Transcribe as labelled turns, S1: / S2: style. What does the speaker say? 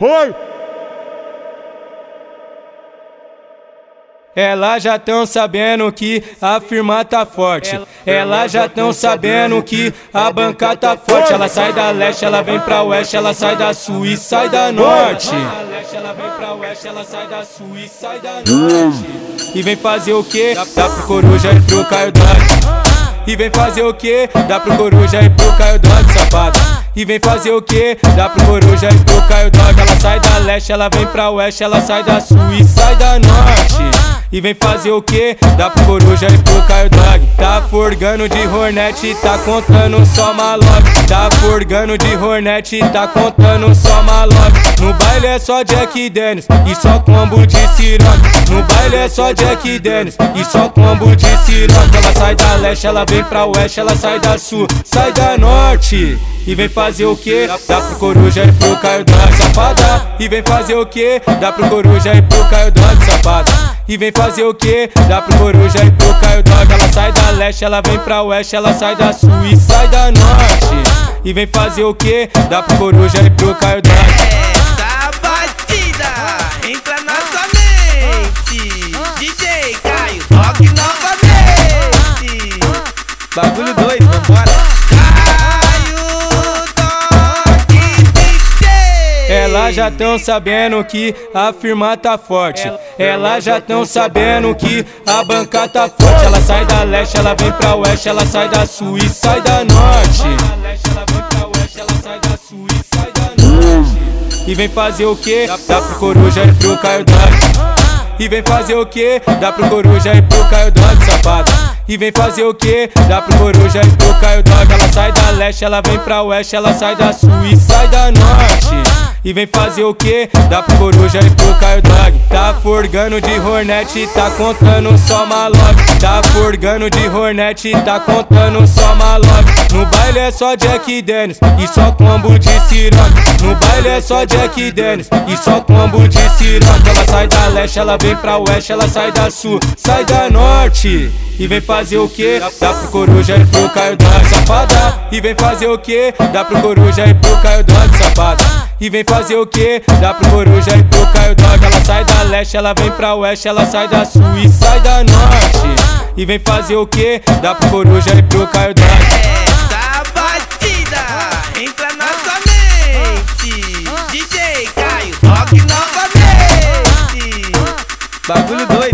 S1: Oi!
S2: Elas já tão sabendo que a firma tá forte. Elas já tão sabendo que a banca tá forte. Ela sai da leste, ela vem pra oeste, ela sai da sul e sai da norte. Ela vem pra oeste, ela sai da sul e sai da norte. E vem fazer o que? Dá pro coruja e pro Caio. E vem fazer o que? Dá pro coruja e pro Caio Dog, safada. E vem fazer o que? Dá pro coruja e pro Caio Dog. Ela sai da leste, ela vem pra oeste, ela sai da sul e sai da norte. E vem fazer o que? Dá pro coruja e pro Caio Dog. Tá forgando de Hornet, tá contando só malote. Tá forgando de Hornet, tá contando só malote. No baile é só Jack Dennis e só combo de ciroque No baile é só Jack Dennis e só combo de ciroque Ela sai da leste, ela vem pra oeste, ela sai da sul, sai da norte e vem fazer o que? Dá pro coruja e pro Caio Dog, safada. E vem fazer o que? Dá pro coruja e pro Caio Dog, safada. E vem fazer o que? Dá pro coruja e pro Caio Dog. Ela sai da leste, ela vem pra oeste, ela sai da sul e sai da norte. E vem fazer o que? Dá pro coruja e pro Caio Dog.
S3: Essa batida entra na sua mente. DJ Caio, toque novamente.
S2: Bagulho doido, vambora. Já tão sabendo que a firma tá forte. Elas já tão sabendo que a banca tá forte. Ela sai da leste, ela vem pra oeste, ela sai da sul e sai da norte. E vem fazer o que? Dá pro coruja e pro Caio Dog. E vem fazer o que? Dá pro coruja e pro Caio Dog, safada. E vem fazer o que? Dá pro coruja e pro Caio Dog. Ela sai da leste, ela vem pra oeste, ela sai da sul e sai da norte. E vem fazer o que? Dá pro coruja e pro Caio Dog Tá forgando de Hornet, tá contando só malote. Tá forgando de Hornet, tá contando só malote. No baile é só Jack Dennis e só combo de ciroque No baile é só Jack Dennis e só combo de ciroque Ela sai da leste, ela vem pra oeste, ela sai da sul, sai da norte e vem fazer o que? Dá pro coruja e pro Caio Dante safada. E vem fazer o que? Dá pro coruja e pro Caio Dante safada. E vem fazer o que? Dá pro coruja e pro Caio Dante. Ela sai da leste, ela vem pra oeste, ela sai da sul e sai da norte. E vem fazer o que? Dá pro coruja e pro Caio
S3: Dante. Ah. Ah. Bagulho doido.